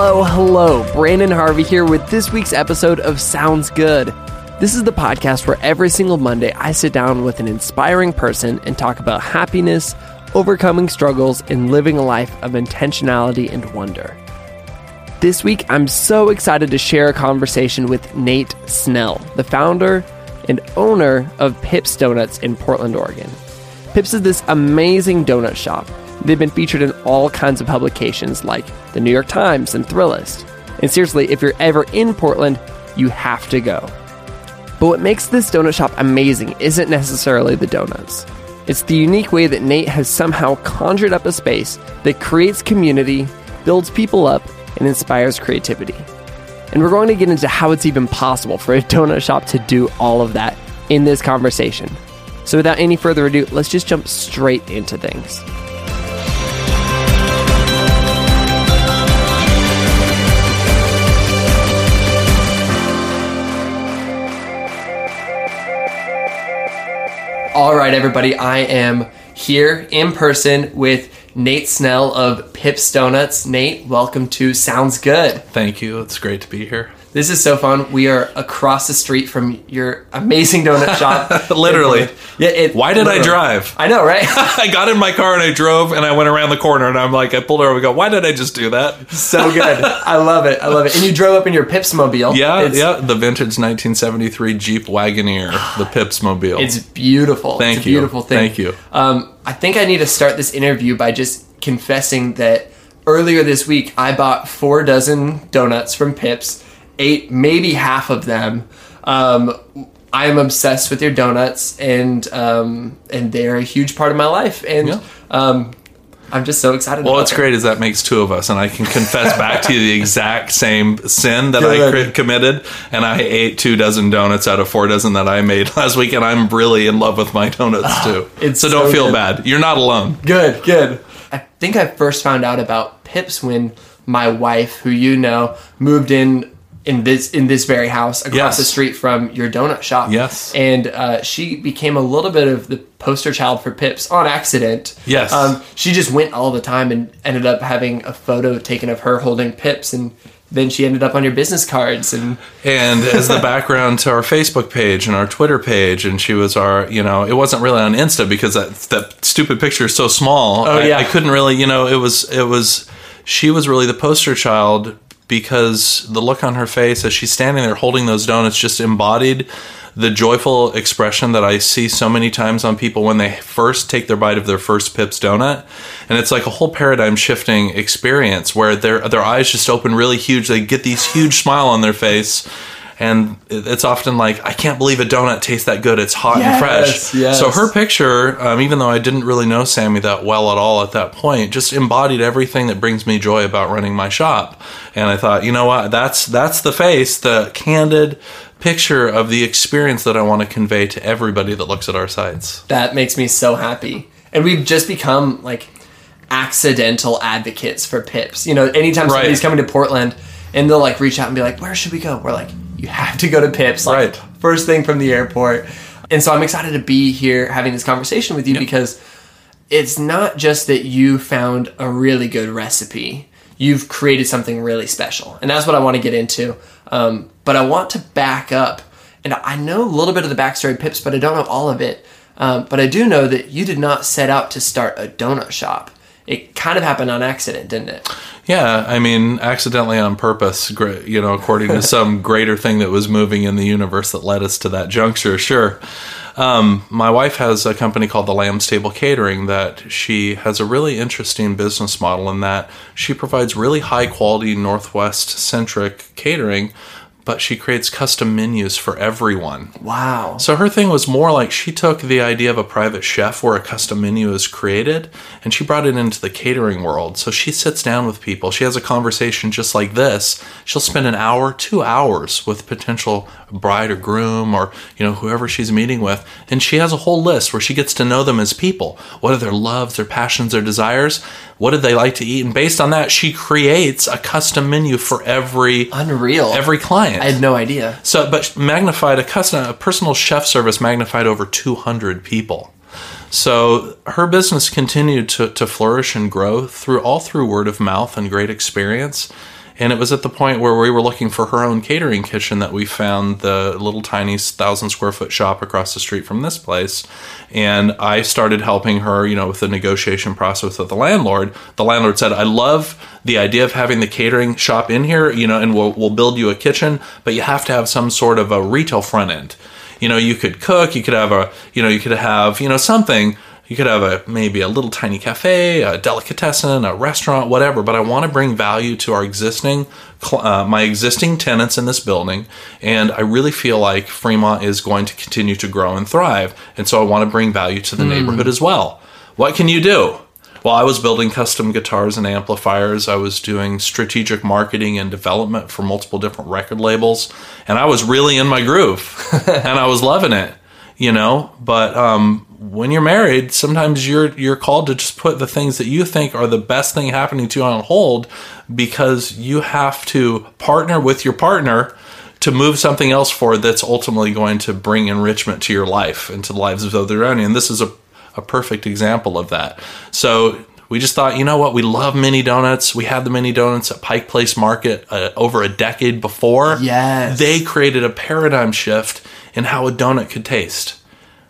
Hello, hello. Brandon Harvey here with this week's episode of Sounds Good. This is the podcast where every single Monday I sit down with an inspiring person and talk about happiness, overcoming struggles, and living a life of intentionality and wonder. This week, I'm so excited to share a conversation with Nate Snell, the founder and owner of Pips Donuts in Portland, Oregon. Pips is this amazing donut shop They've been featured in all kinds of publications like the New York Times and Thrillist. And seriously, if you're ever in Portland, you have to go. But what makes this donut shop amazing isn't necessarily the donuts. It's the unique way that Nate has somehow conjured up a space that creates community, builds people up, and inspires creativity. And we're going to get into how it's even possible for a donut shop to do all of that in this conversation. So without any further ado, let's just jump straight into things. All right, everybody, I am here in person with Nate Snell of Pips Donuts. Nate, welcome to Sounds Good. Thank you. It's great to be here. This is so fun. We are across the street from your amazing donut shop. literally. Yeah. It, Why did literally. I drive? I know, right? I got in my car and I drove and I went around the corner and I'm like, I pulled over and go, why did I just do that? so good. I love it. I love it. And you drove up in your Pips mobile. Yeah, It's- yeah. The vintage 1973 Jeep Wagoneer, the Pips Mobile. It's beautiful. Thank it's a you. beautiful thing. Thank you. Um, I think I need to start this interview by just confessing that earlier this week I bought four dozen donuts from Pips, ate maybe half of them. Um, I am obsessed with your donuts, and um, and they're a huge part of my life, and Yeah. um, I'm just so excited. well, about what's it. great is that makes two of us, and I can confess back to you the exact same sin that I Good. cr- committed. And I ate two dozen donuts out of four dozen that I made last week, and I'm really in love with my donuts too. it's so don't feel good. bad. You're not alone. Good, good. I think I first found out about Pips when my wife, who you know, moved in in this in this very house across Yes. the street from your donut shop. Yes. and uh, she became a little bit of the poster child for Pips on accident. Yes. um, she just went all the time and ended up having a photo taken of her holding Pips and. Then she ended up on your business cards, and and as the background to our Facebook page and our Twitter page, and she was our, you know, it wasn't really on Insta because that that stupid picture is so small. Oh, I, yeah. I couldn't really, you know, it was it was she was really the poster child because the look on her face as she's standing there holding those donuts just embodied the joyful expression that I see so many times on people when they first take their bite of their first Pips donut. And it's like a whole paradigm shifting experience where their their eyes just open really huge. They get these huge smile on their face. And it's often like, I can't believe a donut tastes that good. It's hot and fresh. yes. So her picture, um, even though I didn't really know Sammy that well at all at that point, just embodied everything that brings me joy about running my shop. And I thought, you know what? That's that's the face, the candid picture of the experience that I want to convey to everybody that looks at our sites. that makes me so happy. And we've just become like accidental advocates for Pips. You know, anytime Right. somebody's coming to Portland and they'll like reach out and be like, "Where should we go?" We're like, "You have to go to Pips." Like, Right. First thing from the airport. And so I'm excited to be here having this conversation with you because it's not just that you found a really good recipe. You've created something really special. And that's what I want to get into. Um, but I want to back up. And I know a little bit of the backstory of Pips, but I don't know all of it. Um, but I do know that you did not set out to start a donut shop. It kind of happened on accident, didn't it? Yeah, I mean, accidentally on purpose, you know, according to some greater thing that was moving in the universe that led us to that juncture, sure. Um, my wife has a company called the Lamb's Table Catering that she has a really interesting business model in that she provides really high quality Northwest centric catering, but she creates custom menus for everyone. Wow. So her thing was more like she took the idea of a private chef where a custom menu is created and she brought it into the catering world. So she sits down with people. She has a conversation just like this. She'll spend an hour, 2 hours with potential bride or groom or, you know, whoever she's meeting with, and she has a whole list where she gets to know them as people. What are their loves, their passions, their desires? What do they like to eat? And based on that, she creates a custom menu for every Unreal. every client. I had no idea. So, but magnified a custom, a personal chef service magnified over 200 people. So her business continued to, to flourish and grow through all through word of mouth and great experience. And it was at the point where we were looking for her own catering kitchen that we found the little tiny thousand square foot shop across the street from this place. And I started helping her, you know, with the negotiation process with the landlord. The landlord said, I love the idea of having the catering shop in here, you know, and we'll, we'll build you a kitchen, but you have to have some sort of a retail front end. You know, you could cook, you could have a, you know, you could have, you know, something you could have a maybe a little tiny cafe, a delicatessen, a restaurant, whatever. But I want to bring value to our existing, uh, my existing tenants in this building, and I really feel like Fremont is going to continue to grow and thrive, and so I want to bring value to the mm. neighborhood as well. What can you do? Well, I was building custom guitars and amplifiers. I was doing strategic marketing and development for multiple different record labels, and I was really in my groove, and I was loving it you know? But um, when you're married sometimes you're you're called to just put the things that you think are the best thing happening to you on hold because you have to partner with your partner to move something else forward that's ultimately going to bring enrichment to your life and to the lives of those around you. And this is a, a perfect example of that. So we just thought, you know what? We love mini donuts. We had the mini donuts at Pike Place Market uh, over a decade before. Yes. They created a paradigm shift in how a donut could taste.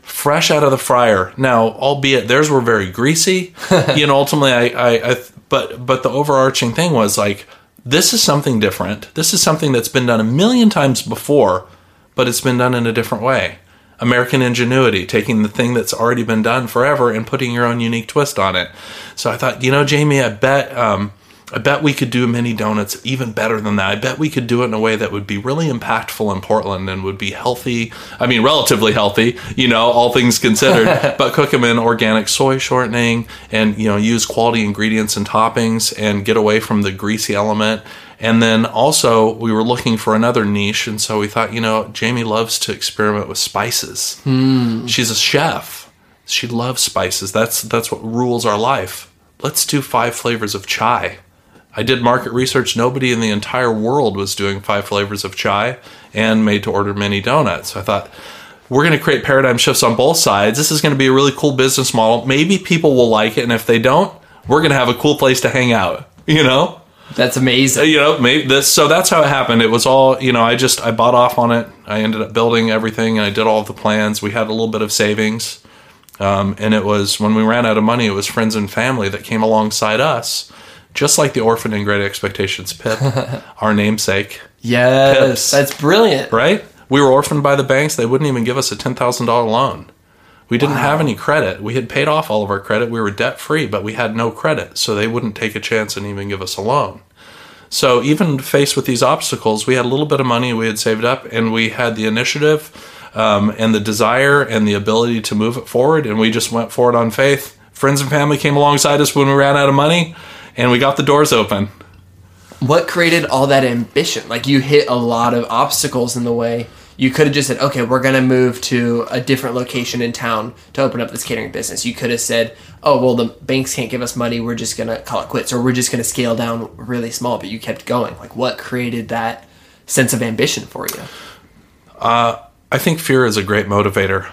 Fresh out of the fryer. Now, albeit theirs were very greasy, you know, ultimately I, I, I but but the overarching thing was like this is something different. This is something that's been done a million times before, but it's been done in a different way. American ingenuity, taking the thing that's already been done forever and putting your own unique twist on it. So I thought, you know, Jamie, I bet um, I bet we could do mini donuts even better than that. I bet we could do it in a way that would be really impactful in Portland and would be healthy. I mean, relatively healthy, you know, all things considered, but cook them in organic soy shortening and, you know, use quality ingredients and toppings and get away from the greasy element. And then also, we were looking for another niche. And so we thought, you know, Jamie loves to experiment with spices. Mm. She's a chef. She loves spices. That's that's what rules our life. Let's do five flavors of chai I did market research. Nobody in the entire world was doing five flavors of chai and made to order mini donuts. So I thought, we're going to create paradigm shifts on both sides. This is going to be a really cool business model. Maybe people will like it. And if they don't, we're going to have a cool place to hang out, you know? That's amazing. You know, maybe this, so that's how it happened. It was all, you know, I just, I bought off on it. I ended up building everything and I did all the plans. We had a little bit of savings. Um, and it was when we ran out of money, it was friends and family that came alongside us just like the orphan in Great Expectations, Pip, our namesake. Yes, Pips, that's brilliant. Right? We were orphaned by the banks. They wouldn't even give us a ten thousand dollar loan. We didn't wow. have any credit. We had paid off all of our credit. We were debt free, but we had no credit, so they wouldn't take a chance and even give us a loan. So even faced with these obstacles, we had a little bit of money we had saved up, and we had the initiative um, and the desire and the ability to move it forward, and we just went forward on faith. Friends and family came alongside us when we ran out of money and we got the doors open. What created all that ambition? Like you hit a lot of obstacles in the way. You could have just said, "Okay, we're going to move to a different location in town to open up this catering business." You could have said, "Oh, well, the banks can't give us money. We're just going to call it quits, or we're just going to scale down really small." But you kept going. Like, what created that sense of ambition for you? Uh, I think fear is a great motivator.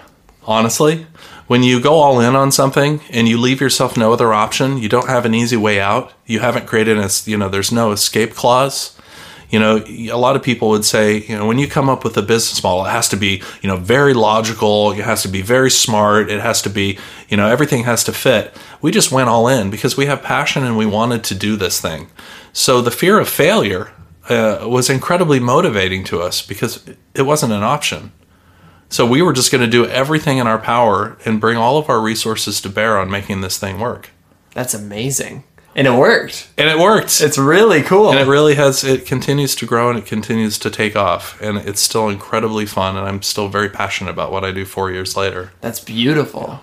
Honestly, when you go all in on something and you leave yourself no other option, you don't have an easy way out. You haven't created a, you know, there's no escape clause. You know, a lot of people would say, you know, when you come up with a business model, it has to be, you know, very logical, it has to be very smart, it has to be, you know, everything has to fit. We just went all in because we have passion and we wanted to do this thing. So the fear of failure uh, was incredibly motivating to us because it wasn't an option. So we were just going to do everything in our power and bring all of our resources to bear on making this thing work. That's amazing. And it worked. And it worked. It's really cool. And it really has, it continues to grow and it continues to take off. And it's still incredibly fun. And I'm still very passionate about what I do four years later. That's beautiful.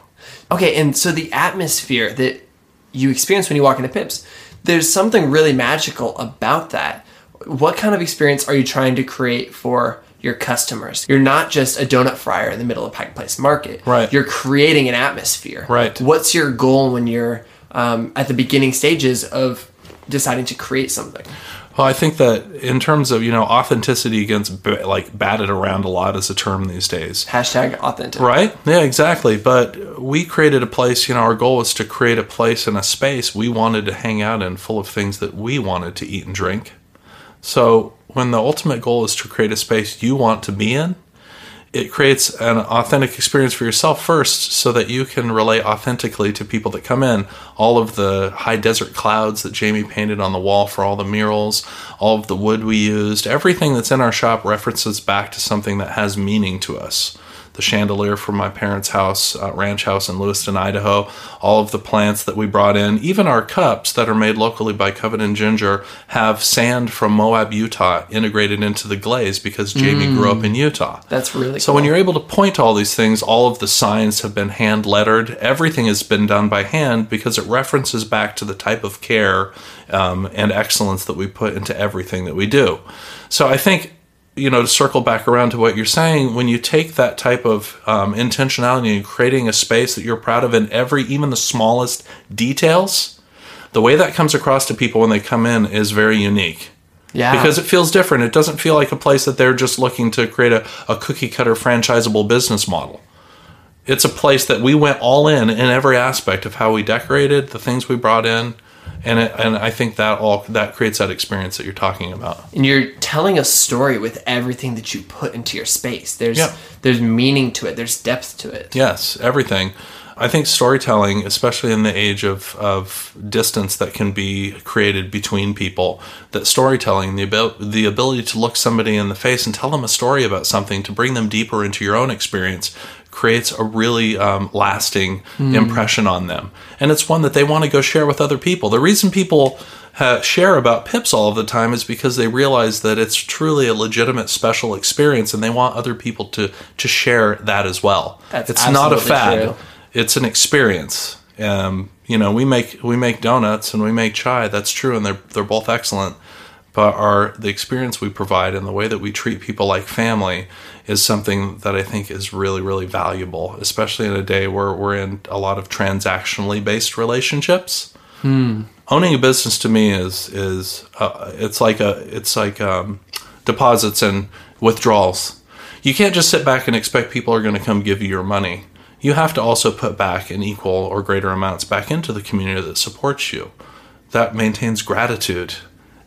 Okay. And so the atmosphere that you experience when you walk into Pips, there's something really magical about that. What kind of experience are you trying to create for your customers. You're not just a donut fryer in the middle of Pike Place Market. Right. You're creating an atmosphere. Right. What's your goal when you're um, at the beginning stages of deciding to create something? Well, I think that in terms of you know authenticity gets b- like batted around a lot as a term these days. Hashtag authentic. Right? Yeah, exactly. But we created a place. You know, our goal was to create a place and a space we wanted to hang out in, full of things that we wanted to eat and drink. So when the ultimate goal is to create a space you want to be in, it creates an authentic experience for yourself first so that you can relate authentically to people that come in. All of the high desert clouds that Jamie painted on the wall for all the murals, all of the wood we used, everything that's in our shop references back to something that has meaning to us the chandelier from my parents' house, uh, ranch house in Lewiston, Idaho, all of the plants that we brought in, even our cups that are made locally by Covenant Ginger have sand from Moab, Utah integrated into the glaze because Jamie mm. grew up in Utah. That's really so cool. when you're able to point to all these things, all of the signs have been hand lettered. Everything has been done by hand because it references back to the type of care um, and excellence that we put into everything that we do. So I think you know, to circle back around to what you're saying, when you take that type of um, intentionality and creating a space that you're proud of in every, even the smallest details, the way that comes across to people when they come in is very unique. Yeah. Because it feels different. It doesn't feel like a place that they're just looking to create a, a cookie cutter franchisable business model. It's a place that we went all in in every aspect of how we decorated, the things we brought in, and it, and I think that all that creates that experience that you're talking about. And you're telling a story with everything that you put into your space. There's yep. there's meaning to it. There's depth to it. Yes, everything. I think storytelling, especially in the age of, of distance that can be created between people, that storytelling, the, abil- the ability to look somebody in the face and tell them a story about something, to bring them deeper into your own experience, creates a really um, lasting mm. impression on them. And it's one that they want to go share with other people. The reason people ha- share about pips all of the time is because they realize that it's truly a legitimate special experience and they want other people to, to share that as well. That's it's not a fad, true. it's an experience. Um, you know, we make we make donuts and we make chai. That's true, and they're they're both excellent but our the experience we provide and the way that we treat people like family is something that I think is really really valuable, especially in a day where we're in a lot of transactionally based relationships. Hmm. Owning a business to me is is uh, it's like a it's like um, deposits and withdrawals. You can't just sit back and expect people are going to come give you your money. You have to also put back an equal or greater amounts back into the community that supports you. That maintains gratitude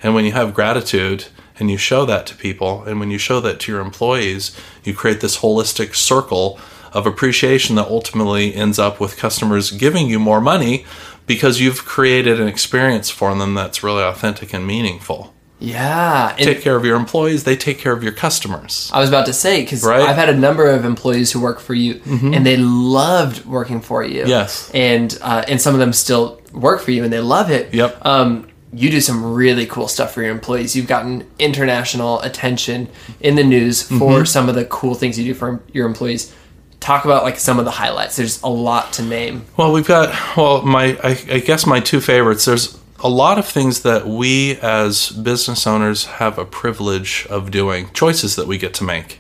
and when you have gratitude and you show that to people, and when you show that to your employees, you create this holistic circle of appreciation that ultimately ends up with customers giving you more money because you've created an experience for them that's really authentic and meaningful. Yeah. take care of your employees, they take care of your customers. I was about to say, because right? I've had a number of employees who work for you mm-hmm. and they loved working for you. Yes. And, uh, and some of them still work for you and they love it. Yep. Um, you do some really cool stuff for your employees. You've gotten international attention in the news for mm-hmm. some of the cool things you do for your employees. Talk about like some of the highlights. There's a lot to name. Well, we've got well, my I, I guess my two favorites. There's a lot of things that we as business owners have a privilege of doing, choices that we get to make.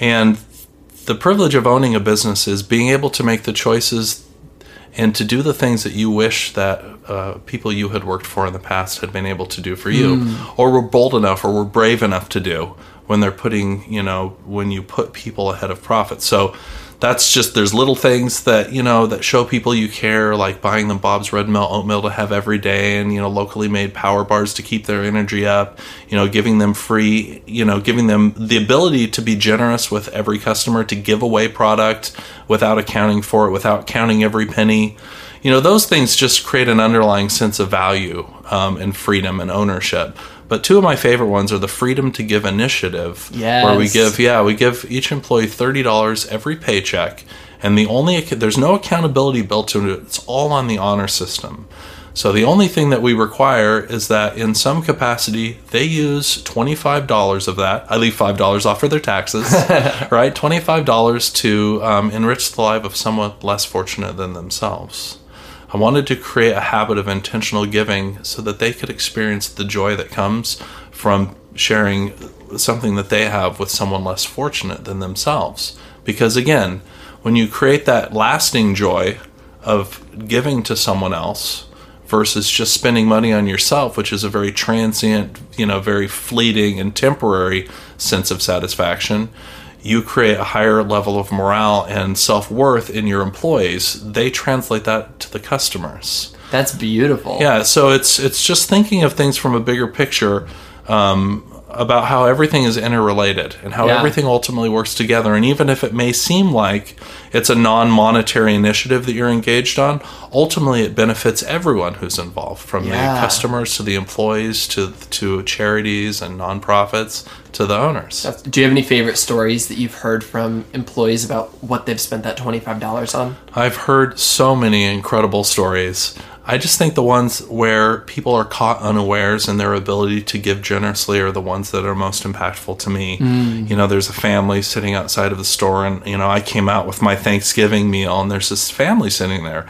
And the privilege of owning a business is being able to make the choices and to do the things that you wish that uh, people you had worked for in the past had been able to do for you, mm. or were bold enough or were brave enough to do when they're putting, you know, when you put people ahead of profit. So that's just there's little things that you know that show people you care like buying them bob's red mill oatmeal to have every day and you know locally made power bars to keep their energy up you know giving them free you know giving them the ability to be generous with every customer to give away product without accounting for it without counting every penny. You know those things just create an underlying sense of value um, and freedom and ownership but two of my favorite ones are the Freedom to Give initiative, where we give yeah we give each employee thirty dollars every paycheck, and the only there's no accountability built into it. It's all on the honor system. So the only thing that we require is that in some capacity they use twenty five dollars of that. I leave five dollars off for their taxes, right? Twenty five dollars to um, enrich the life of someone less fortunate than themselves. I wanted to create a habit of intentional giving so that they could experience the joy that comes from sharing something that they have with someone less fortunate than themselves. Because again, when you create that lasting joy of giving to someone else versus just spending money on yourself, which is a very transient, you know, very fleeting and temporary sense of satisfaction, you create a higher level of morale and self worth in your employees. They translate that to the customers. That's beautiful. Yeah, so it's it's just thinking of things from a bigger picture um, about how everything is interrelated and how Yeah. everything ultimately works together. And even if it may seem like it's a non-monetary initiative that you're engaged on, ultimately it benefits everyone who's involved, from Yeah. the customers to the employees to to charities and nonprofits to the owners. Do you have any favorite stories that you've heard from employees about what they've spent that $25 on? I've heard so many incredible stories. I just think the ones where people are caught unawares in their ability to give generously are the ones that are most impactful to me. Mm. You know, there's a family sitting outside of the store, and, you know, I came out with my Thanksgiving meal, and there's this family sitting there.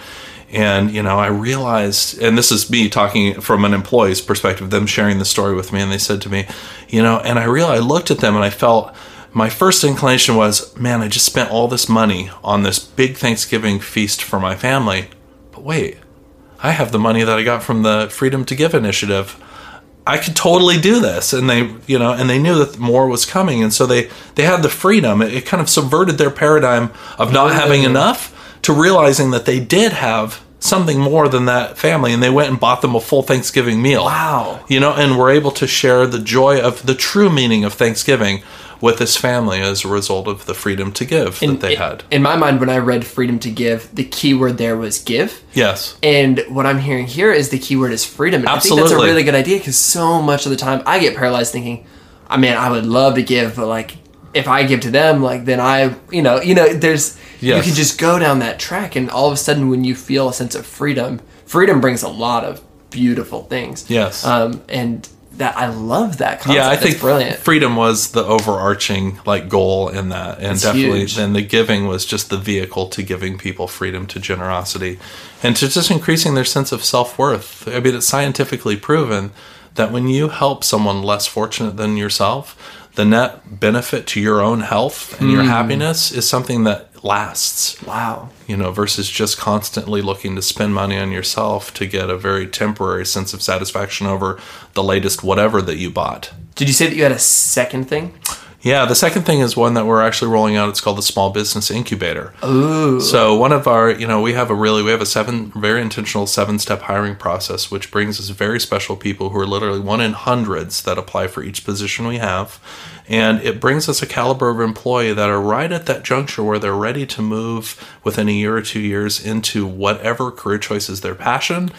And, you know, I realized, and this is me talking from an employee's perspective, them sharing the story with me, and they said to me, you know, and I realized, I looked at them and I felt, my first inclination was, man, I just spent all this money on this big Thanksgiving feast for my family. But wait, I have the money that I got from the Freedom to Give initiative. I could totally do this. And they, you know, and they knew that more was coming. And so they, they had the freedom. It, it kind of subverted their paradigm of not having enough to realizing that they did have something more than that family. And they went and bought them a full Thanksgiving meal Wow. you know, and we're able to share the joy of the true meaning of Thanksgiving with this family as a result of the freedom to give that they in, had. In my mind, when I read freedom to give, the key word there was give. Yes. And what I'm hearing here is the key word is freedom. And I think that's a really good idea because so much of the time I get paralyzed thinking, I mean, I would love to give, but like, if I give to them, like, then I, you know, you know, there's, you can just go down that track. And all of a sudden, when you feel a sense of freedom, freedom brings a lot of beautiful things. Yes. Um, and that, I love that concept. yeah, I think brilliant. freedom was the overarching like goal in that, and That's definitely huge. then the giving was just the vehicle to giving people freedom to generosity, and to just increasing their sense of self worth. I mean, it's scientifically proven that when you help someone less fortunate than yourself, the net benefit to your own health and Hmm. your happiness is something that lasts. wow. you know, versus just constantly looking to spend money on yourself to get a very temporary sense of satisfaction over the latest whatever that you bought. Did you say that you had a second thing? Yeah, the second thing is one that we're actually rolling out. It's called the Small Business Incubator. Ooh. So one of our, you know, we have a really, we have a seven, very intentional seven-step hiring process, which brings us very special people who are literally one in hundreds that apply for each position we have, and it brings us a caliber of employee that are right at that juncture where they're ready to move within a year or two years into whatever career choice is their passion,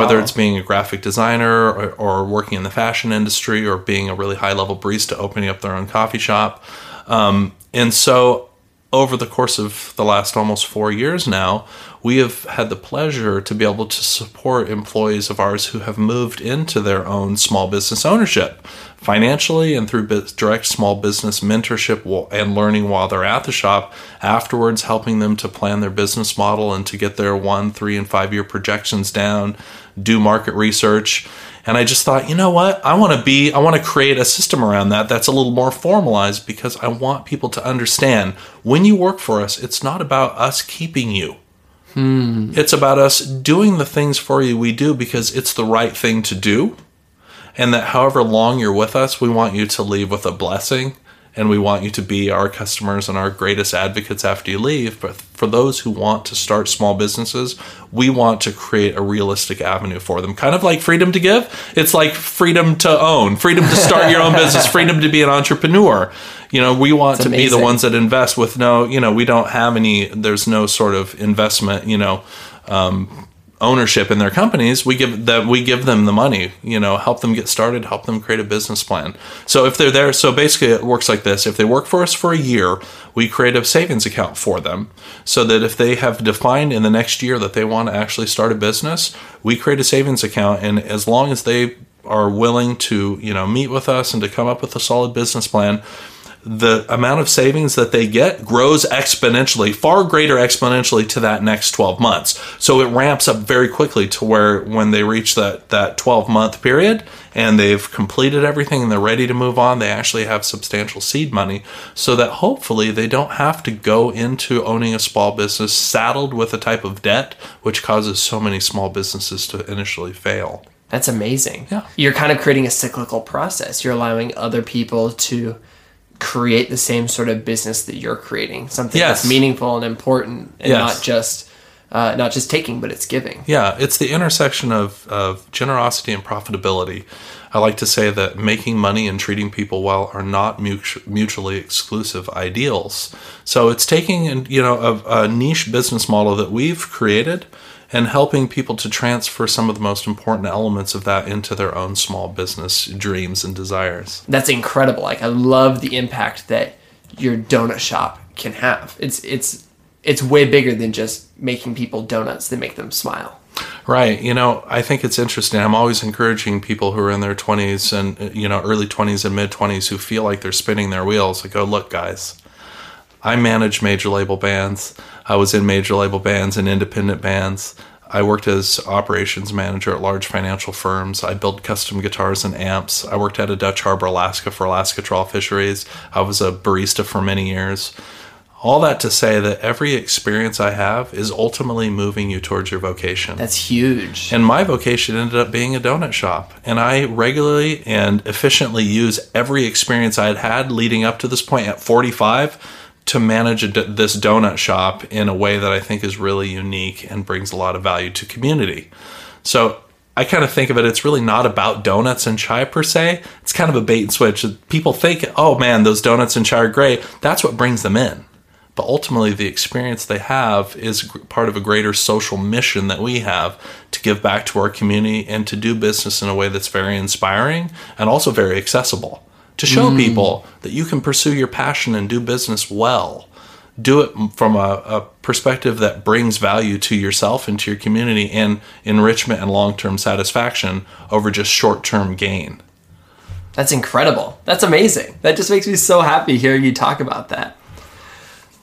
whether it's being a graphic designer or, or working in the fashion industry or being a really high-level barista opening up their own coffee shop. Um, and so over the course of the last almost four years now, we have had the pleasure to be able to support employees of ours who have moved into their own small business ownership financially and through direct small business mentorship and learning while they're at the shop. Afterwards, helping them to plan their business model and to get their one, three, and five year projections down, do market research. And I just thought, you know what? I want to be, I want to create a system around that that's a little more formalized because I want people to understand when you work for us, it's not about us keeping you. Hmm. It's about us doing the things for you we do because it's the right thing to do. And that however long you're with us, we want you to leave with a blessing and we want you to be our customers and our greatest advocates after you leave. But for those who want to start small businesses, we want to create a realistic avenue for them. Kind of like freedom to give. It's like freedom to own, freedom to start your own business, freedom to be an entrepreneur. You know, we want It's to be the ones that invest with no, you know, we don't have any, there's no sort of investment, you know, um, ownership in their companies we give that we give them the money you know help them get started help them create a business plan. So if they're there so basically it works like this. If they work for us for a year we create a savings account for them so that if they have defined in the next year that they want to actually start a business we create a savings account and as long as they are willing to you know meet with us and to come up with a solid business plan the amount of savings that they get grows exponentially, far greater exponentially to that next 12 months. So it ramps up very quickly to where when they reach that, that 12 month period and they've completed everything and they're ready to move on, they actually have substantial seed money so that hopefully they don't have to go into owning a small business saddled with a type of debt which causes so many small businesses to initially fail. That's amazing. Yeah. You're kind of creating a cyclical process. You're allowing other people to create the same sort of business that you're creating, something Yes. that's meaningful and important, and Yes. not just uh, not just taking, but it's giving. Yeah, it's the intersection of, of generosity and profitability. I like to say that making money and treating people well are not mutu- mutually exclusive ideals. So it's taking you know a, a niche business model that we've created and helping people to transfer some of the most important elements of that into their own small business dreams and desires. That's incredible. Like I love the impact that your donut shop can have. It's it's it's way bigger than just making people donuts that make them smile. Right. You know, I think it's interesting. I'm always encouraging people who are in their 20s and, you know, early 20s and mid 20s who feel like they're spinning their wheels. I go, oh, look, guys, I manage major label bands. I was in major label bands and independent bands. I worked as operations manager at large financial firms. I built custom guitars and amps. I worked at a Dutch Harbor, Alaska for Alaska Trawl Fisheries. I was a barista for many years. All that to say that every experience I have is ultimately moving you towards your vocation. That's huge. And my vocation ended up being a donut shop. And I regularly and efficiently use every experience I had had leading up to this point at 45 to manage this donut shop in a way that I think is really unique and brings a lot of value to community. So I kind of think of it, it's really not about donuts and chai per se. It's kind of a bait and switch. People think, oh man, those donuts and chai are great. That's what brings them in but ultimately the experience they have is part of a greater social mission that we have to give back to our community and to do business in a way that's very inspiring and also very accessible to show mm. people that you can pursue your passion and do business well do it from a, a perspective that brings value to yourself and to your community and enrichment and long-term satisfaction over just short-term gain That's incredible. That's amazing. That just makes me so happy hearing you talk about that.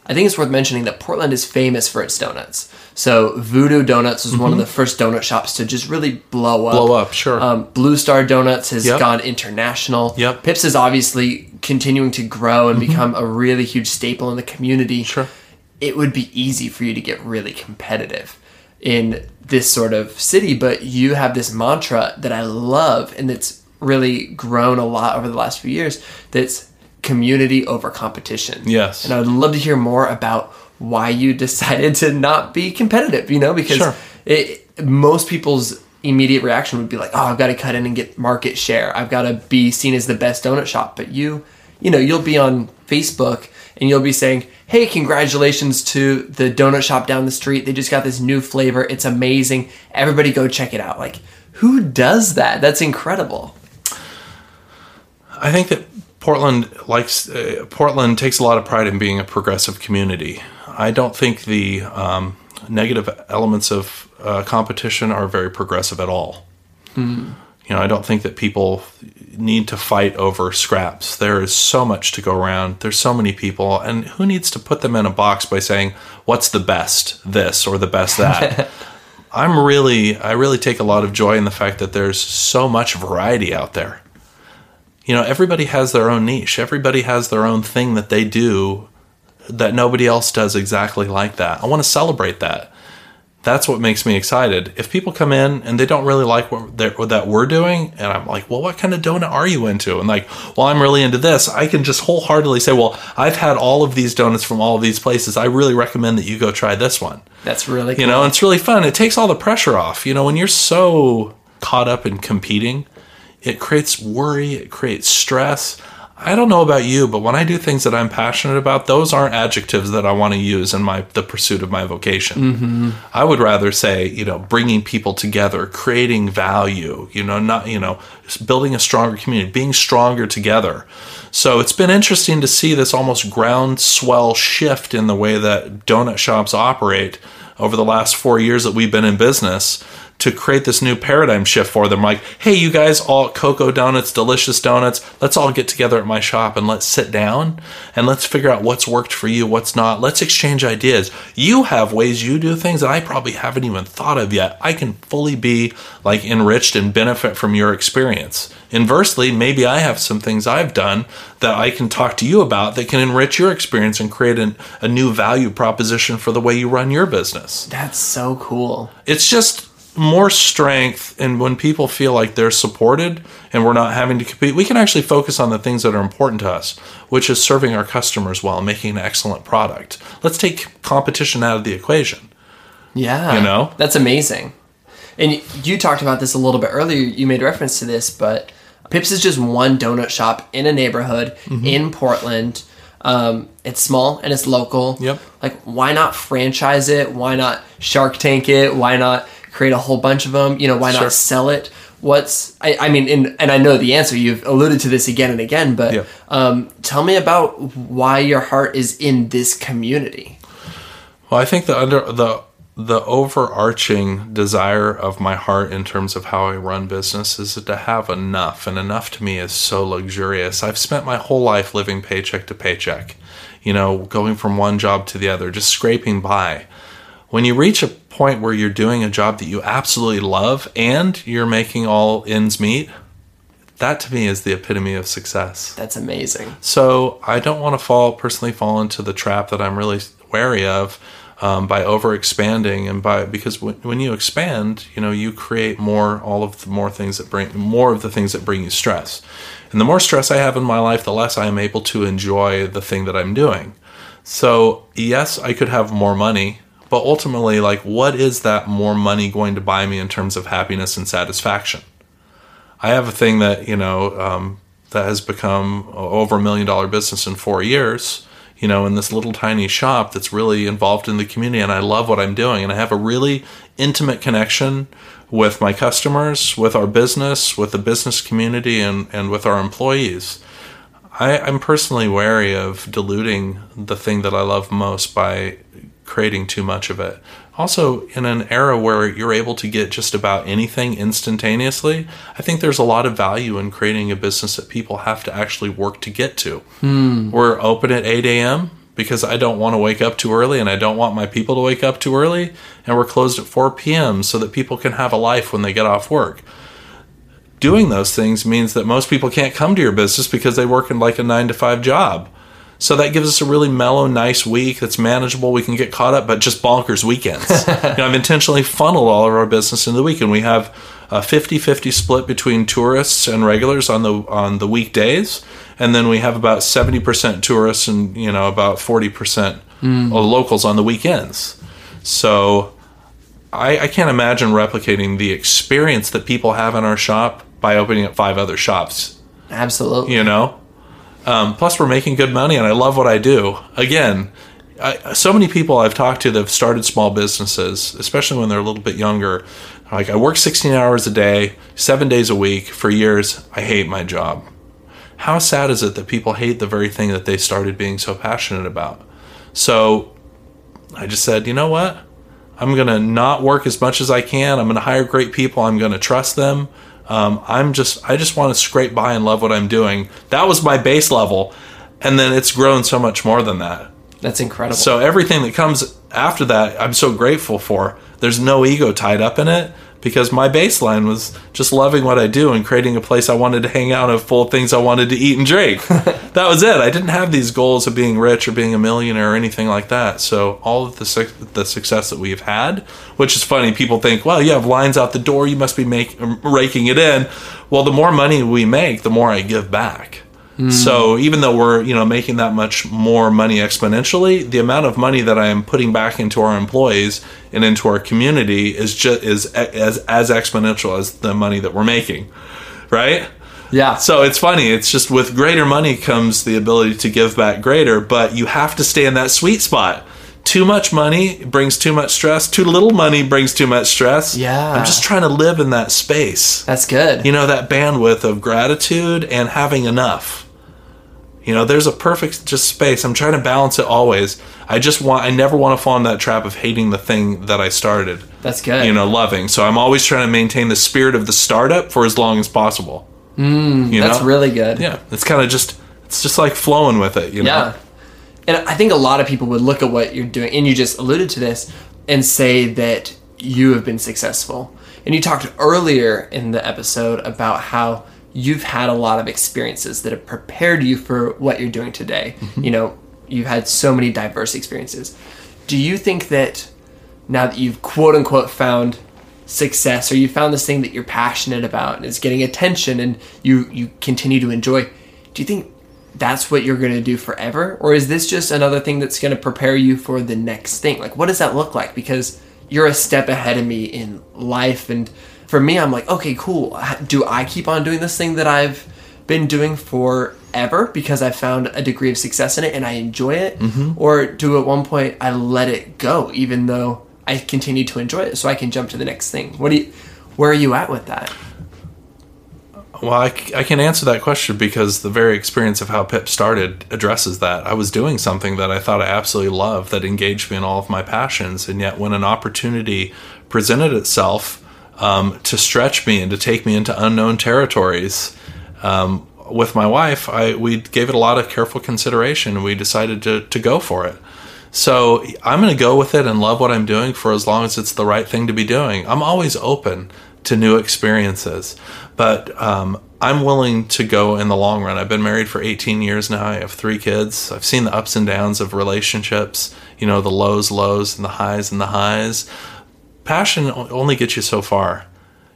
I think it's worth mentioning that Portland is famous for its donuts. So Voodoo Donuts was one of the first donut shops to just really blow up. Mm-hmm. Blow up, sure. Um, Blue Star Donuts has Yep. gone international. Yep. Mm-hmm. Pips is obviously continuing to grow and become a really huge staple in the community. Sure. It would be easy for you to get really competitive in this sort of city, but you have this mantra that I love and that's really grown a lot over the last few years that's community over competition. Yes. And I would love to hear more about why you decided to not be competitive, you know, because Sure. it, most people's immediate reaction would be like, "Oh, I've got to cut in and get market share. I've got to be seen as the best donut shop." But you, you know, you'll be on Facebook and you'll be saying, "Hey, congratulations to the donut shop down the street. They just got this new flavor. It's amazing. Everybody go check it out." Like, who does that? That's incredible. I think that Portland likes uh, Portland takes a lot of pride in being a progressive community. I don't think the um, negative elements of uh, competition are very progressive at all. You know, I don't think that people need to fight over scraps. There is so much to go around. There's so many people, and who needs to put them in a box by saying what's the best this or the best that? I'm really, I really take a lot of joy in the fact that there's so much variety out there you know everybody has their own niche everybody has their own thing that they do that nobody else does exactly like that i want to celebrate that that's what makes me excited. If people come in and they don't really like what, they're- what that we're doing, and I'm like, well, what kind of donut are you into? And like, well, I'm really into this. I can just wholeheartedly say, well, I've had all of these donuts from all of these places. I really recommend that you go try this one. That's really cool. You know, it's really fun. It takes all the pressure off. You know, when you're so caught up in competing, it creates worry, it creates stress. I don't know about you, but when I do things that I'm passionate about, those aren't adjectives that I want to use in my the pursuit of my vocation. Mm-hmm. I would rather say, you know, bringing people together, creating value, you know, not, you know, building a stronger community, being stronger together. So it's been interesting to see this almost groundswell shift in the way that donut shops operate over the last four years that we've been in business to create this new paradigm shift for them. Like, hey, you guys, all Coco donuts, delicious donuts, let's all get together at my shop and let's sit down and let's figure out what's worked for you, what's not. Let's exchange ideas. You have ways you do things that I probably haven't even thought of yet. I can fully be like enriched and benefit from your experience. Inversely, maybe I have some things I've done that I can talk to you about that can enrich your experience and create an, a new value proposition for the way you run your business That's so cool. it's just more strength and when people feel like they're supported and we're not having to compete we can actually focus on the things that are important to us which is serving our customers well and making an excellent product let's take competition out of the equation Yeah. You know? That's amazing. And you talked about this a little bit earlier. You made reference to this, but Pips is just one donut shop in a neighborhood Mm-hmm. in Portland. Um, it's small and it's local. Yep. Like, why not franchise it? Why not Shark Tank it? Why not create a whole bunch of them? You know, why Sure. not sell it? What's I, I mean, and, and I know the answer. You've alluded to this again and again, but Yeah. um, tell me about why your heart is in this community. Well, I think the under the the overarching desire of my heart in terms of how I run business is to have enough, and enough to me is so luxurious. I've spent my whole life living paycheck to paycheck, you know, going from one job to the other, just scraping by. When you reach a point where you're doing a job that you absolutely love and you're making all ends meet, that to me is the epitome of success. That's amazing. So I don't want to fall personally fall into the trap that I'm really wary of um, by over expanding and by because when, when you expand, you know, you create more all of the more things that bring more of the things that bring you stress. And the more stress I have in my life, the less I am able to enjoy the thing that I'm doing. So yes, I could have more money, but ultimately, like, what is that more money going to buy me in terms of happiness and satisfaction? I have a thing that you know um, that has become over a million dollar business in four years. You know, in this little tiny shop that's really involved in the community, and I love what I'm doing, and I have a really intimate connection with my customers, with our business, with the business community, and and with our employees. I, I'm personally wary of diluting the thing that I love most by creating too much of it. Also, in an era where you're able to get just about anything instantaneously, I think there's a lot of value in creating a business that people have to actually work to get to. Hmm. We're open at 8 a.m. because I don't want to wake up too early and I don't want my people to wake up too early. And we're closed at 4 p.m. so that people can have a life when they get off work doing those things means that most people can't come to your business because they work in like a nine to five job. So that gives us a really mellow, nice week that's manageable. We can get caught up, but just bonkers weekends. you know, I've intentionally funneled all of our business into the weekend. We have a 50-50 split between tourists and regulars on the on the weekdays, and then we have about 70% tourists and you know about 40% hmm. locals on the weekends. So I, I can't imagine replicating the experience that people have in our shop by opening up five other shops. Absolutely. You know, um, plus we're making good money, and I love what I do. Again, I, so many people I've talked to that have started small businesses, especially when they're a little bit younger. Like I work 16 hours a day, seven days a week for years. I hate my job. How sad is it that people hate the very thing that they started being so passionate about? So I just said, you know what? I'm going to not work as much as I can. I'm going to hire great people. I'm going to trust them. Um, I'm just, I just want to scrape by and love what I'm doing. That was my base level. And then it's grown so much more than that. That's incredible. So everything that comes after that, I'm so grateful for. There's no ego tied up in it, because my baseline was just loving what I do and creating a place I wanted to hang out and full of things I wanted to eat and drink. that was it. I didn't have these goals of being rich or being a millionaire or anything like that. So all of the suc the success that we've had, which is funny, people think, well, you have lines out the door, you must be make, raking it in. Well, the more money we make, the more I give back. So hmm. even though we're you know making that much more money exponentially, the amount of money that I am putting back into our employees and into our community is just is as as exponential as the money that we're making, right? Yeah. So it's funny. It's just with greater money comes the ability to give back greater, but you have to stay in that sweet spot. Too much money brings too much stress. Too little money brings too much stress. Yeah. I'm just trying to live in that space. That's good. You know, that bandwidth of gratitude and having enough. You know, there's a perfect just space. I'm trying to balance it always. I just want I never want to fall in that trap of hating the thing that I started. That's good. You know, loving. So I'm always trying to maintain the spirit of the startup for as long as possible. Mm, you That's know? really good. Yeah. It's kind of just it's just like flowing with it, you know. Yeah. And I think a lot of people would look at what you're doing, and you just alluded to this, and say that you have been successful. And you talked earlier in the episode about how you've had a lot of experiences that have prepared you for what you're doing today. Mm-hmm. You know, you've had so many diverse experiences. Do you think that now that you've quote unquote found success or you found this thing that you're passionate about and it's getting attention and you you continue to enjoy, do you think that's what you're going to do forever or is this just another thing that's going to prepare you for the next thing like what does that look like because you're a step ahead of me in life and for me i'm like okay cool do i keep on doing this thing that i've been doing forever because i found a degree of success in it and i enjoy it mm-hmm. or do at one point i let it go even though i continue to enjoy it so i can jump to the next thing what do you where are you at with that Well, I can answer that question because the very experience of how Pip started addresses that. I was doing something that I thought I absolutely loved that engaged me in all of my passions. And yet, when an opportunity presented itself um, to stretch me and to take me into unknown territories, um, with my wife, I, we gave it a lot of careful consideration we decided to, to go for it. So I'm going to go with it and love what I'm doing for as long as it's the right thing to be doing. I'm always open to new experiences, but um, I'm willing to go in the long run. I've been married for 18 years now. I have three kids. I've seen the ups and downs of relationships, you know, the lows, lows, and the highs, and the highs. Passion only gets you so far.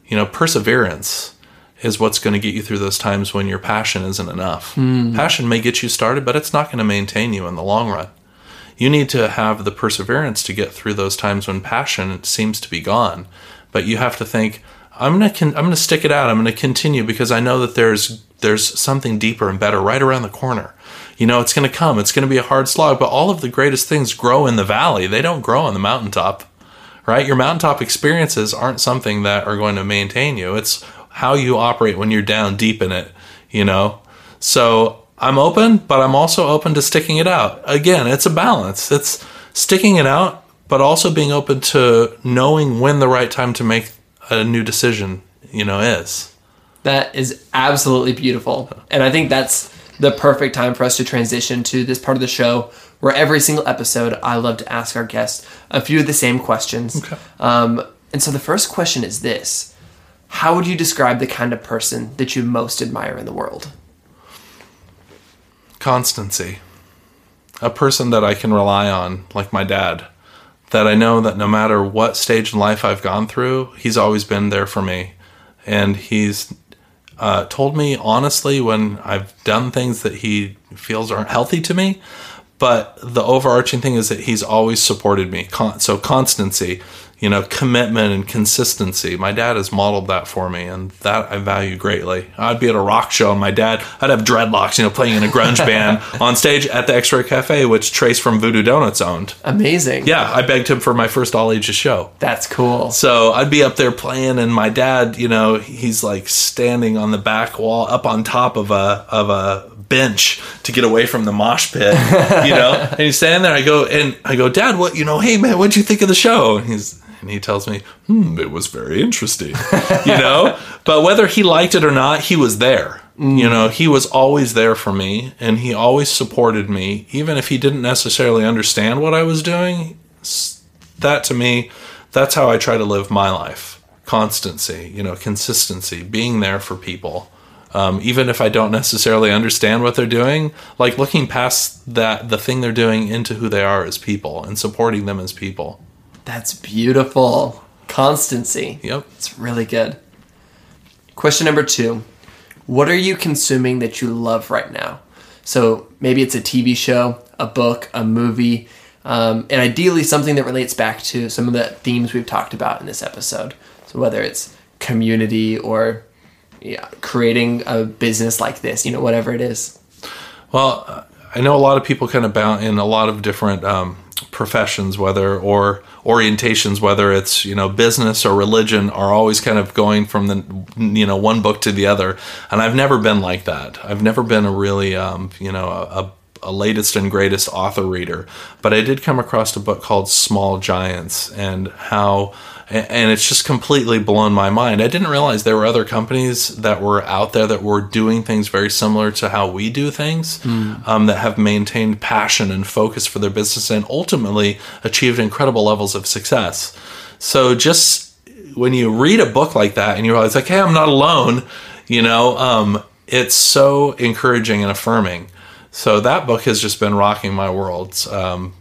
You know, perseverance is what's going to get you through those times when your passion isn't enough. Hmm. Passion may get you started, but it's not going to maintain you in the long run. You need to have the perseverance to get through those times when passion seems to be gone. But you have to think i'm going to con- i'm going to stick it out. I'm going to continue because i know that there's there's something deeper and better right around the corner. You know it's going to come. It's going to be a hard slog but all of the greatest things grow in the valley. They don't grow on the mountaintop right your mountaintop experiences aren't something that are going to maintain you it's how you operate when you're down deep in it you know so I'm open, but I'm also open to sticking it out. Again, it's a balance. It's sticking it out, but also being open to knowing when the right time to make a new decision, you know, is. That is absolutely beautiful. And I think that's the perfect time for us to transition to this part of the show where every single episode I love to ask our guests a few of the same questions. Okay. Um, and so the first question is this How would you describe the kind of person that you most admire in the world? Constancy. A person that I can rely on, like my dad. That I know that no matter what stage in life I've gone through, he's always been there for me. And he's uh, told me honestly when I've done things that he feels aren't healthy to me. But the overarching thing is that he's always supported me. Con- so constancy, you know, commitment and consistency. My dad has modeled that for me, and that I value greatly. I'd be at a rock show, and my dad, I'd have dreadlocks, you know, playing in a grunge band on stage at the X-Ray Cafe, which Tres from Voodoo Donuts owned. Amazing. Yeah, I begged him for my first all ages show. That's cool. So I'd be up there playing, and my dad, you know, he's like standing on the back wall, up on top of a of a bench to get away from the mosh pit, you know. and he's standing there. I go and I go, Dad, what you know? Hey man, what'd you think of the show? And he's and he tells me, hmm, it was very interesting, you know. But whether he liked it or not, he was there. You know, he was always there for me, and he always supported me, even if he didn't necessarily understand what I was doing. That to me, that's how I try to live my life constancy, you know, consistency, being there for people. Um, even if I don't necessarily understand what they're doing, like looking past that, the thing they're doing into who they are as people and supporting them as people. That's beautiful. Constancy. Yep. It's really good. Question number two What are you consuming that you love right now? So maybe it's a TV show, a book, a movie, um, and ideally something that relates back to some of the themes we've talked about in this episode. So whether it's community or yeah, creating a business like this, you know, whatever it is. Well, I know a lot of people kind of bound in a lot of different um, professions, whether or orientations, whether it's you know business or religion, are always kind of going from the you know one book to the other. And I've never been like that. I've never been a really um, you know a, a latest and greatest author reader, but I did come across a book called Small Giants and how and it's just completely blown my mind. I didn't realize there were other companies that were out there that were doing things very similar to how we do things, mm. um, that have maintained passion and focus for their business and ultimately achieved incredible levels of success. So just when you read a book like that and you realize, like, hey, I'm not alone, you know, um, it's so encouraging and affirming. So that book has just been rocking my world. Um,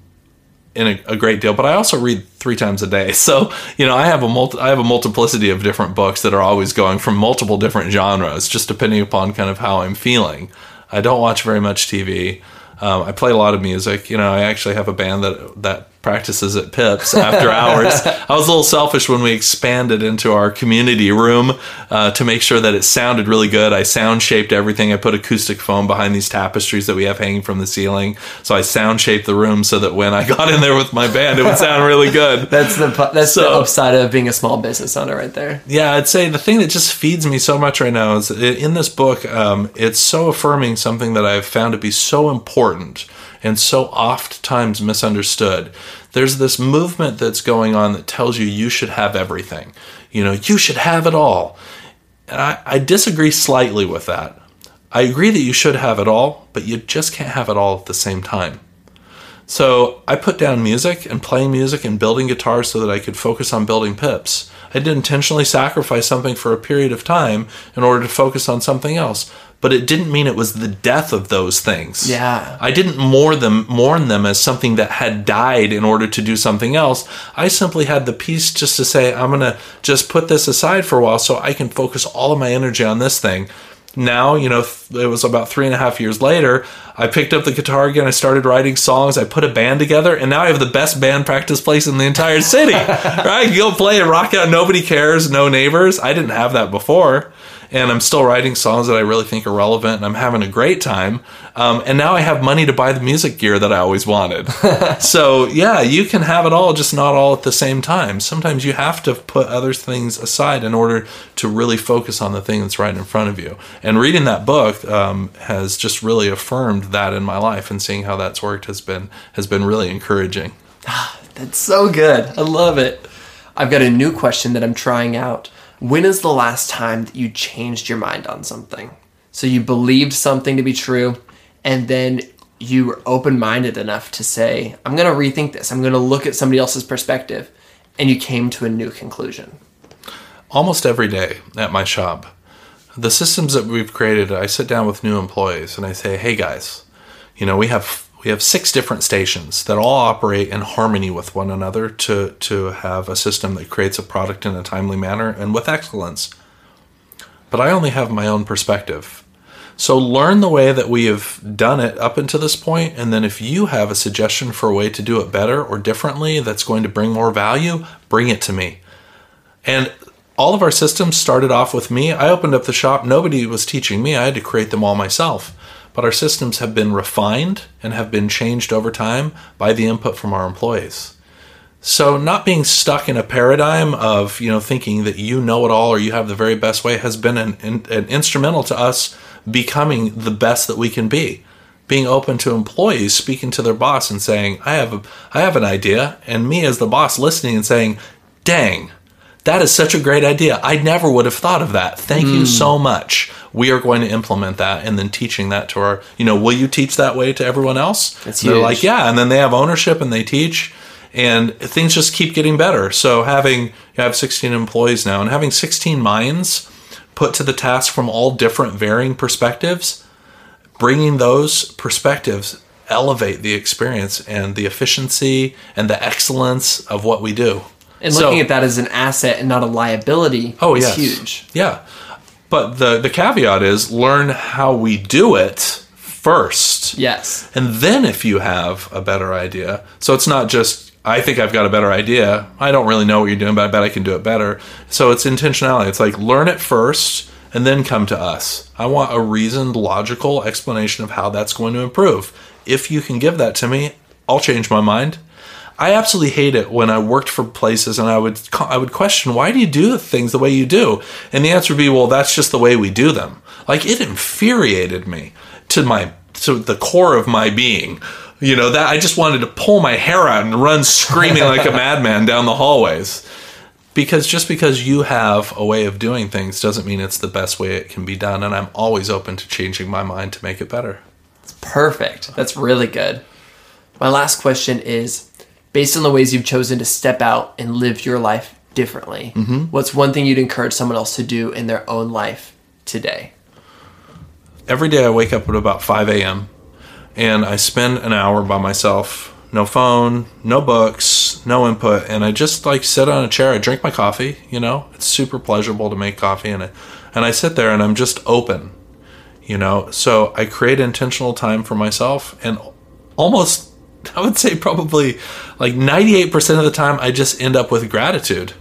in a, a, great deal, but I also read three times a day. So you know, I have a multi- I have a multiplicity of different books that are always going from multiple different genres, just depending upon kind of how I'm feeling. I don't watch very much TV. Um, I play a lot of music. You know, I actually have a band that that practices at Pips after hours. I was a little selfish when we expanded into our community room uh, to make sure that it sounded really good. I sound shaped everything. I put acoustic foam behind these tapestries that we have hanging from the ceiling. So I sound shaped the room so that when I got in there with my band, it would sound really good. that's the that's so, the upside of being a small business owner, right there. Yeah, I'd say the thing that just feeds me so much right now is in this book. Um, it's so affirming something that I've found to be so important and so oft times misunderstood. There's this movement that's going on that tells you you should have everything. You know, you should have it all. And I, I disagree slightly with that. I agree that you should have it all, but you just can't have it all at the same time. So I put down music and playing music and building guitars so that I could focus on building pips. I did intentionally sacrifice something for a period of time in order to focus on something else but it didn't mean it was the death of those things. Yeah. I didn't mourn them mourn them as something that had died in order to do something else. I simply had the peace just to say, I'm gonna just put this aside for a while so I can focus all of my energy on this thing. Now, you know, it was about three and a half years later, I picked up the guitar again, I started writing songs, I put a band together, and now I have the best band practice place in the entire city. right? You go play and rock out, nobody cares, no neighbors. I didn't have that before and I'm still writing songs that I really think are relevant, and I'm having a great time. Um, and now I have money to buy the music gear that I always wanted. so yeah, you can have it all, just not all at the same time. Sometimes you have to put other things aside in order to really focus on the thing that's right in front of you. And reading that book um, has just really affirmed that in my life, and seeing how that's worked has been has been really encouraging. that's so good. I love it. I've got a new question that I'm trying out. When is the last time that you changed your mind on something? So you believed something to be true, and then you were open minded enough to say, I'm going to rethink this. I'm going to look at somebody else's perspective. And you came to a new conclusion. Almost every day at my shop, the systems that we've created, I sit down with new employees and I say, hey guys, you know, we have we have six different stations that all operate in harmony with one another to, to have a system that creates a product in a timely manner and with excellence. But I only have my own perspective. So learn the way that we have done it up until this point, and then if you have a suggestion for a way to do it better or differently that's going to bring more value, bring it to me. And all of our systems started off with me. I opened up the shop, nobody was teaching me, I had to create them all myself but our systems have been refined and have been changed over time by the input from our employees. So not being stuck in a paradigm of you know thinking that you know it all or you have the very best way has been an, an, instrumental to us becoming the best that we can be. Being open to employees speaking to their boss and saying, "I have a, I have an idea," and me as the boss listening and saying, "Dang, that is such a great idea. I never would have thought of that. Thank mm. you so much. We are going to implement that and then teaching that to our, you know, will you teach that way to everyone else? It's They're like, yeah. And then they have ownership and they teach. and things just keep getting better. So having you have 16 employees now and having 16 minds put to the task from all different varying perspectives, bringing those perspectives elevate the experience and the efficiency and the excellence of what we do. And So- looking at that as an asset and not a liability Oh, is yes. huge. Yeah. But the the caveat is learn how we do it first. Yes. And then if you have a better idea. So it's not just I think I've got a better idea. I don't really know what you're doing, but I bet I can do it better. So it's intentionality. It's like learn it first and then come to us. I want a reasoned, logical explanation of how that's going to improve. If you can give that to me, I'll change my mind. I absolutely hate it when I worked for places and I would I would question why do you do things the way you do, and the answer would be well that's just the way we do them. Like it infuriated me to my to the core of my being. You know that I just wanted to pull my hair out and run screaming like a madman down the hallways. Because just because you have a way of doing things doesn't mean it's the best way it can be done, and I'm always open to changing my mind to make it better. It's perfect. That's really good. My last question is based on the ways you've chosen to step out and live your life differently, Mm-hmm. what's one thing you'd encourage someone else to do in their own life today? every day I wake up at about 5 a.m. and I spend an hour by myself. No phone, no books, no input, and I just like sit on a chair. I drink my coffee. You know, it's super pleasurable to make coffee, and I, and I sit there and I'm just open. You know, so I create intentional time for myself, and almost I would say probably like 98% of the time I just end up with gratitude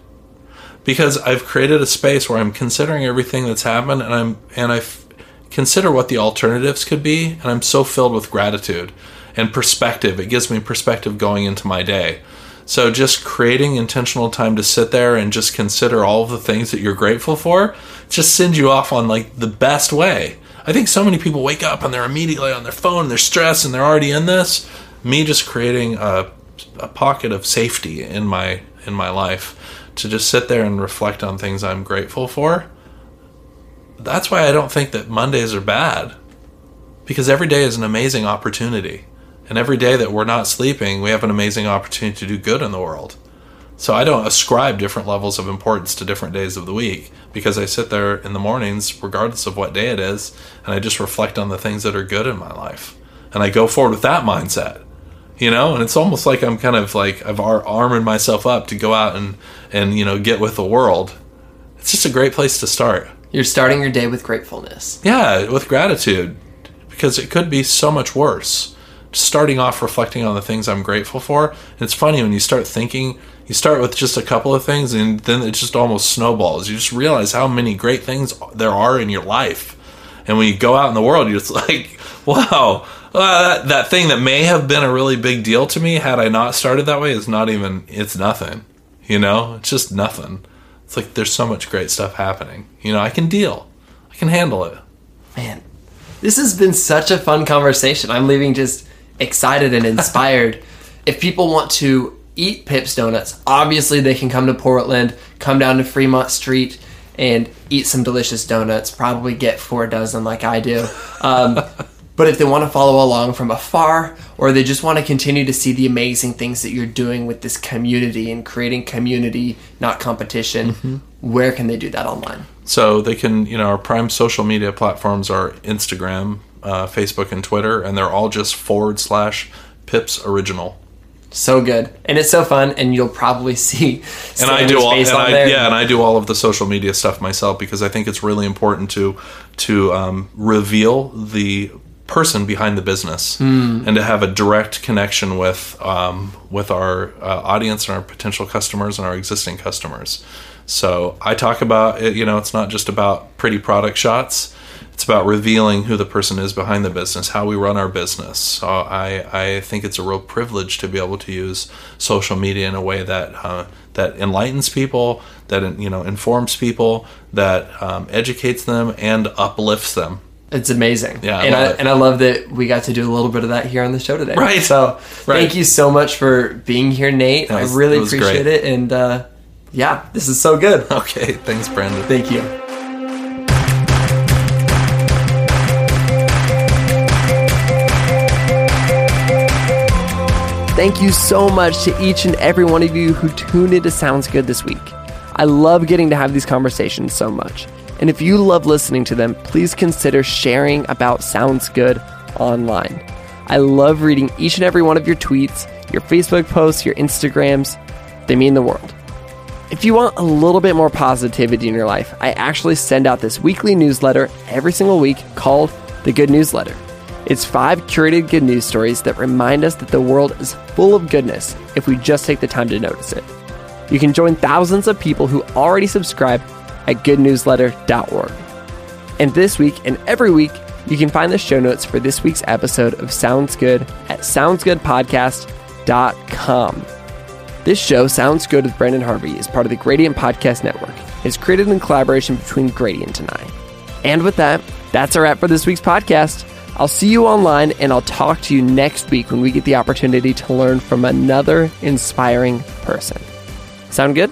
because I've created a space where I'm considering everything that's happened and I'm and I f- consider what the alternatives could be and I'm so filled with gratitude and perspective. It gives me perspective going into my day. So just creating intentional time to sit there and just consider all of the things that you're grateful for just sends you off on like the best way. I think so many people wake up and they're immediately on their phone, they're stressed and they're already in this. Me just creating a, a pocket of safety in my in my life to just sit there and reflect on things I'm grateful for. That's why I don't think that Mondays are bad. Because every day is an amazing opportunity. And every day that we're not sleeping, we have an amazing opportunity to do good in the world. So I don't ascribe different levels of importance to different days of the week because I sit there in the mornings, regardless of what day it is, and I just reflect on the things that are good in my life. And I go forward with that mindset you know? And it's almost like i'm kind of like i've ar- armored myself up to go out and and you know get with the world. It's just a great place to start. You're starting your day with gratefulness. yeah with gratitude. Because it could be so much worse. Just starting off reflecting on the things i'm grateful for. And it's funny when you start thinking you start with just a couple of things and then it just almost snowballs. You just realize how many great things there are in your life. And when you go out in the world you're just like wow uh, that, that thing that may have been a really big deal to me had i not started that way is not even it's nothing you know it's just nothing it's like there's so much great stuff happening you know i can deal i can handle it Man, this has been such a fun conversation. I'm leaving just excited and inspired. if people want to eat Pips Donuts, obviously they can come to Portland, come down to Fremont Street, and eat some delicious donuts. Probably get four dozen like I do. Um, but if they want to follow along from afar, or they just want to continue to see the amazing things that you're doing with this community and creating community, not competition, where can they do that online? So they can, you know, our prime social media platforms are Instagram, uh, Facebook, and Twitter, and they're all just forward slash Pips Original. So good, and it's so fun, and you'll probably see. And I do all, and I, yeah, and I do all of the social media stuff myself because I think it's really important to to um, reveal the person behind the business Hmm. and to have a direct connection with um, with our uh, audience and our potential customers and our existing customers. So I talk about it. You know, it's not just about pretty product shots. It's about revealing who the person is behind the business, how we run our business. So I, I think it's a real privilege to be able to use social media in a way that uh, that enlightens people, that you know informs people, that um, educates them, and uplifts them. It's amazing. Yeah, I and I it. and I love that we got to do a little bit of that here on the show today. Right. So Right. thank you so much for being here, Nate. Was- I really it appreciate great. it, and uh, yeah, this is so good. Okay, thanks, Branden. Thank you. Thank you so much to each and every one of you who tuned into Sounds Good this week. I love getting to have these conversations so much. And if you love listening to them, please consider sharing about Sounds Good online. I love reading each and every one of your tweets, your Facebook posts, your Instagrams. They mean the world. If you want a little bit more positivity in your life, I actually send out this weekly newsletter every single week called The Good Newsletter. It's five curated good news stories that remind us that the world is full of goodness if we just take the time to notice it. You can join thousands of people who already subscribe at goodnewsletter.org. And this week and every week, you can find the show notes for this week's episode of Sounds Good at soundsgoodpodcast.com. This show, Sounds Good with Branden Harvey, is part of the Gradient Podcast Network. It's created in collaboration between Gradient and I. And with that, that's a wrap for this week's podcast. I'll see you online and I'll talk to you next week when we get the opportunity to learn from another inspiring person. Sound good?